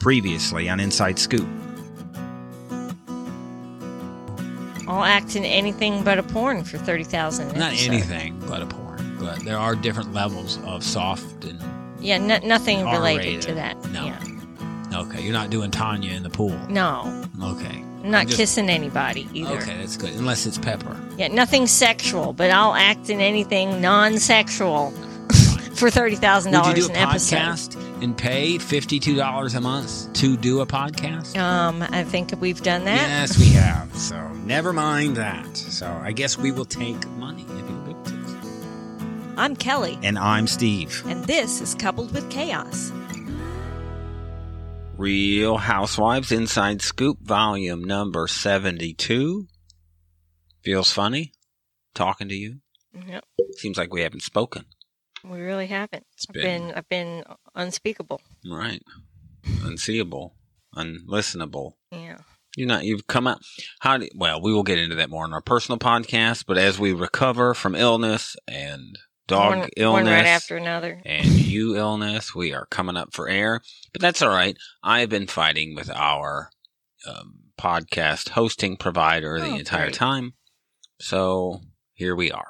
Previously on Inside Scoop. I'll act in anything but a porn for thirty thousand. Not anything but a porn, but there are different levels of soft and Yeah, no, nothing related R-rated. to that. No. Yeah. okay. You're not doing Tanya in the pool. No, Okay. I'm not Just- kissing anybody either. Okay, that's good. Unless it's Pepper. Yeah, nothing sexual, but I'll act in anything non-sexual for thirty thousand Would you dollars do a an episode. Podcast and pay fifty-two dollars a month to do a podcast? Um, I think we've done that. Yes, we have. So never mind that. So I guess we will take. Money if you give to. I'm Kelly, And I'm Steve. and this is coupled with chaos. Real Housewives Inside Scoop, volume number 72. Feels funny talking to you. Yep, Seems like we haven't spoken. We really haven't. It's I've been- been, I've been unspeakable. Right. Unseeable. Unlistenable. Yeah. You're not, you've come out. How do, well, we will get into that more in our personal podcast, but as we recover from illness and dog one, illness. one right after another. and you illness. We are coming up for air, but that's all right. I've been fighting with our um, podcast hosting provider the Oh, entire great. time. So here we are.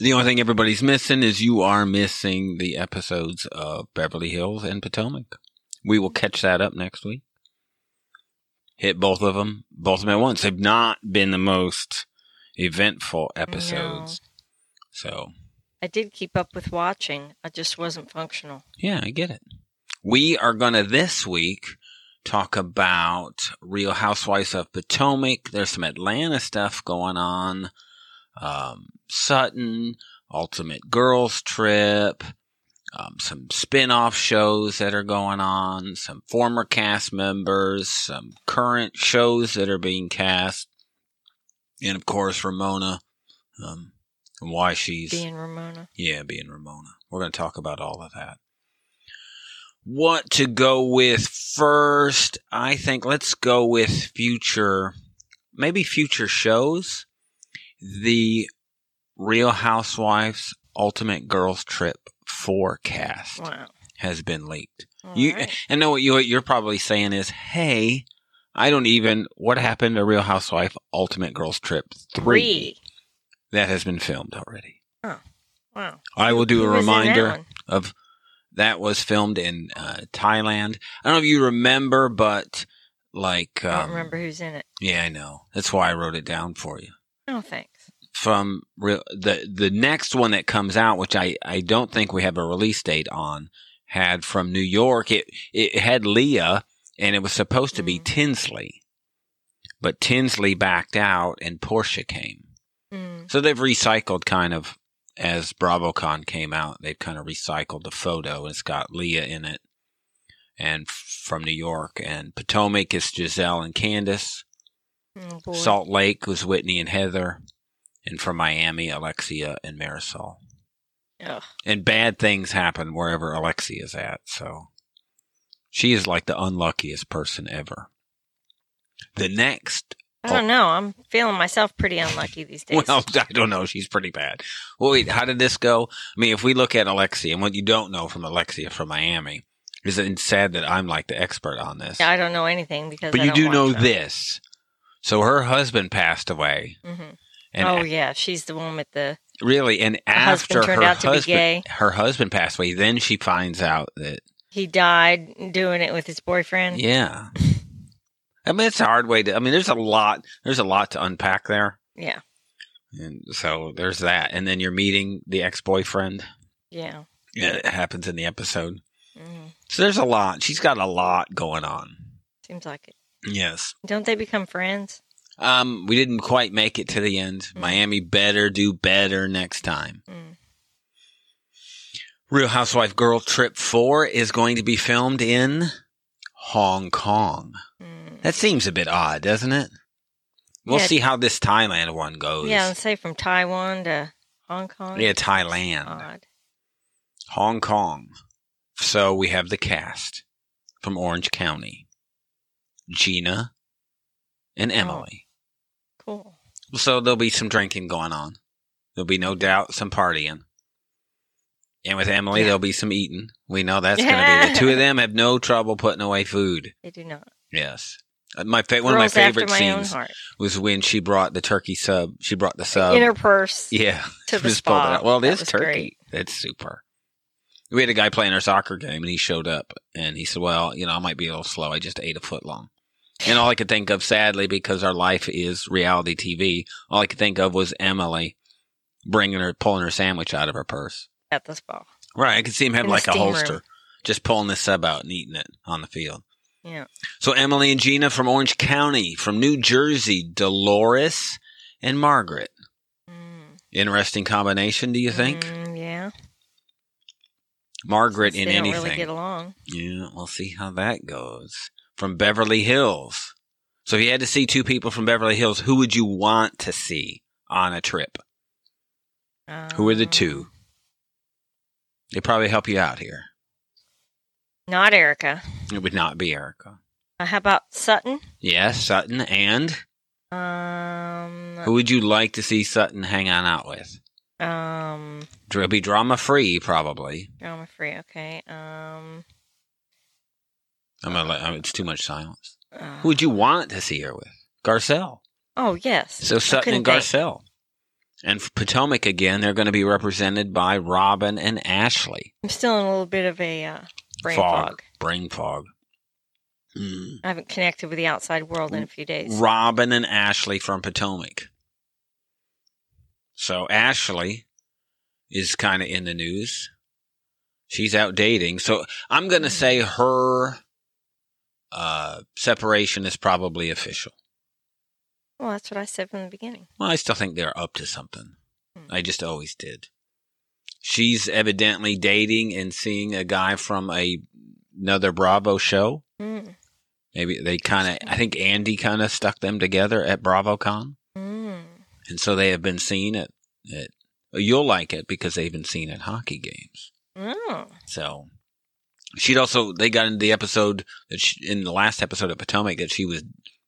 The only thing everybody's missing is you are missing the episodes of Beverly Hills and Potomac. We will catch that up next week. Hit both of them, both of them at once. They've not been the most eventful episodes. So I did keep up with watching. I just wasn't functional. Yeah, I get it. We are going to this week talk about Real Housewives of Potomac. There's some Atlanta stuff going on. Um, Sutton, Ultimate Girls Trip, um, some spin off shows that are going on, some former cast members, some current shows that are being cast, and of course, Ramona. Um, and why she's Being Ramona. yeah, being Ramona. We're going to talk about all of that. What to go with first? I think let's go with future, maybe future shows. The Real Housewives Ultimate Girls Trip forecast Wow. has been leaked. All You right. and know what you you're probably saying is, "Hey, I don't even what happened to Real Housewife Ultimate Girls Trip 3 Three. that has been filmed already." Wow. I will do Who a that reminder of that was filmed in uh, Thailand. I don't know if you remember, but like, I don't um, remember who's in it. yeah, I know. That's why I wrote it down for you. Oh, thanks. From real, the the next one that comes out, which I I don't think we have a release date on, had from New York. It it had Leah, and it was supposed to be Mm. Tinsley, but Tinsley backed out, and Porsha came. Mm. So they've recycled kind of as BravoCon came out, they've kind of recycled the photo. and It's got Leah in it, and f- from New York, and Potomac is Gizelle and Candiace. Oh. Salt Lake was Whitney and Heather, and from Miami, Alexia and Marysol. Ugh. And bad things happen wherever Alexia is at. So she is like the unluckiest person ever. The next I don't know. I'm feeling myself pretty unlucky these days. Well, I don't know. She's pretty bad. Well, wait, how did this go? I mean, if we look at Alexia, and what you don't know from Alexia from Miami is it sad that I'm like the expert on this. Yeah, I don't know anything because. but I you do know them. this. So her husband passed away, Mhm. And oh yeah, she's the one with the. really, and after husband turned her out to be husband, gay. her husband passed away, then she finds out that He died doing it with his boyfriend. yeah. I mean, it's a hard way to. I mean, there's a lot. There's a lot to unpack there, Yeah. and so there's that. And then you're meeting the ex-boyfriend. Yeah. Yeah, it happens in the episode. Mhm. So there's a lot. She's got a lot going on. Seems like it. Yes. Don't they become friends? Um, we didn't quite make it to the end. Mm. Miami better do better next time. Mm. Real Housewife Girl Trip 4 is going to be filmed in Hong Kong. Mm. That seems a bit odd, doesn't it? We'll Yeah. see how this Thailand one goes. Yeah, let's say from Taiwan to Hong Kong. Yeah, Thailand. Odd. Hong Kong. So we have the cast from Orange County. Gina and Emily. Cool. So there'll be some drinking going on. There'll be no doubt some partying. And with Emily, Yeah. there'll be some eating. We know that's going to be. The two of them have no trouble putting away food. They do not. Yes. Uh, My fa- one of my favorite my scenes was when she brought the turkey sub. She brought the sub. In her purse. yeah. to the Just pulled it spa. out. Well, it That is was turkey. great. That's super. We had a guy playing our soccer game, and he showed up, and he said, "Well, you know, I might be a little slow. I just ate a foot long." And all I could think of, sadly, because our life is reality TV, all I could think of was Emily bringing her, pulling her sandwich out of her purse. At the spa. Right, I could see him have In like a steam room. holster, just pulling this sub out and eating it on the field. Yeah. So Emily and Gina from Orange County, from New Jersey, Dolores and Margaret. Mm. Interesting combination, do you think? Mm, yeah. Margaret Since in anything. really get along. Yeah, we'll see how that goes. From Beverly Hills. So if you had to see two people from Beverly Hills, who would you want to see on a trip? Who are the Um, two? They probably help you out here. Not Erika. It would not be Erika. Uh, how about Sutton? Yes, Sutton. And Um. who would you like to see Sutton hang on out with? Um. It'll be drama free, probably. Drama free. Okay. Um. I'm oh, it's too much silence. uh, Who would you want to see her with? Garcelle. Oh yes. So Sutton and. Garcelle. And for Potomac again, they're going to be represented by Robyn and Ashley. I'm still in a little bit of a uh, brain fog. Brain fog. Mm. I haven't connected with the outside world in a few days. Robyn and Ashley from Potomac. So Ashley is kind of in the news. She's out dating. So I'm going to Hmm. say her uh, separation is probably official. Well, that's what I said from the beginning. Well, I still think they're up to something. Hmm. I just always did. She's evidently dating and seeing a guy from a another Bravo show. Mm. Maybe they kind of. I think Andy kind of stuck them together at BravoCon, Mm. and so they have been seen at. at you'll like it because they've been seen at hockey games. Oh. So she'd also they got into the episode that she, in the last episode of Potomac that she was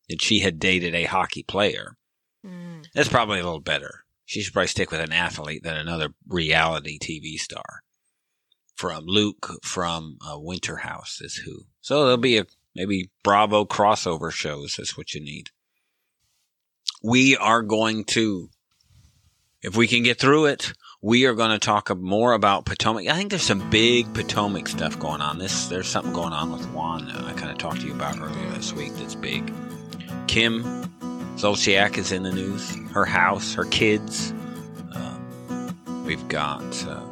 that she had dated a hockey player. Mm. That's probably a little better. She should probably stick with an athlete than another reality TV star. From Luke from uh, Winter House is who. So there'll be a maybe Bravo crossover shows. That's what you need. We are going to, if we can get through it, we are going to talk more about Potomac. I think there's some big Potomac stuff going on. This there's something going on with Juan that I kind of talked to you about earlier this week. That's big. Kim Zolciak is in the news. Her house, her kids. Um, we've got. Uh,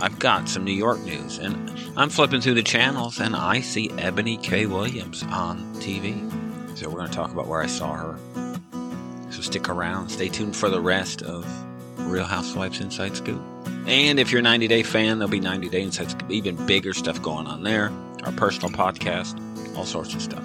I've got some New York news, and I'm flipping through the channels, and I see Eboni K. Williams on TV. So we're going to talk about where I saw her. So stick around. Stay tuned for the rest of Real Housewives Inside Scoop. And if you're a 90 Day fan, there'll be 90 Day Inside Scoop. Even bigger stuff going on there. Our personal podcast, all sorts of stuff.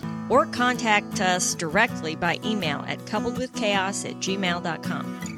Or contact us directly by email at coupledwithchaos at gmail.com.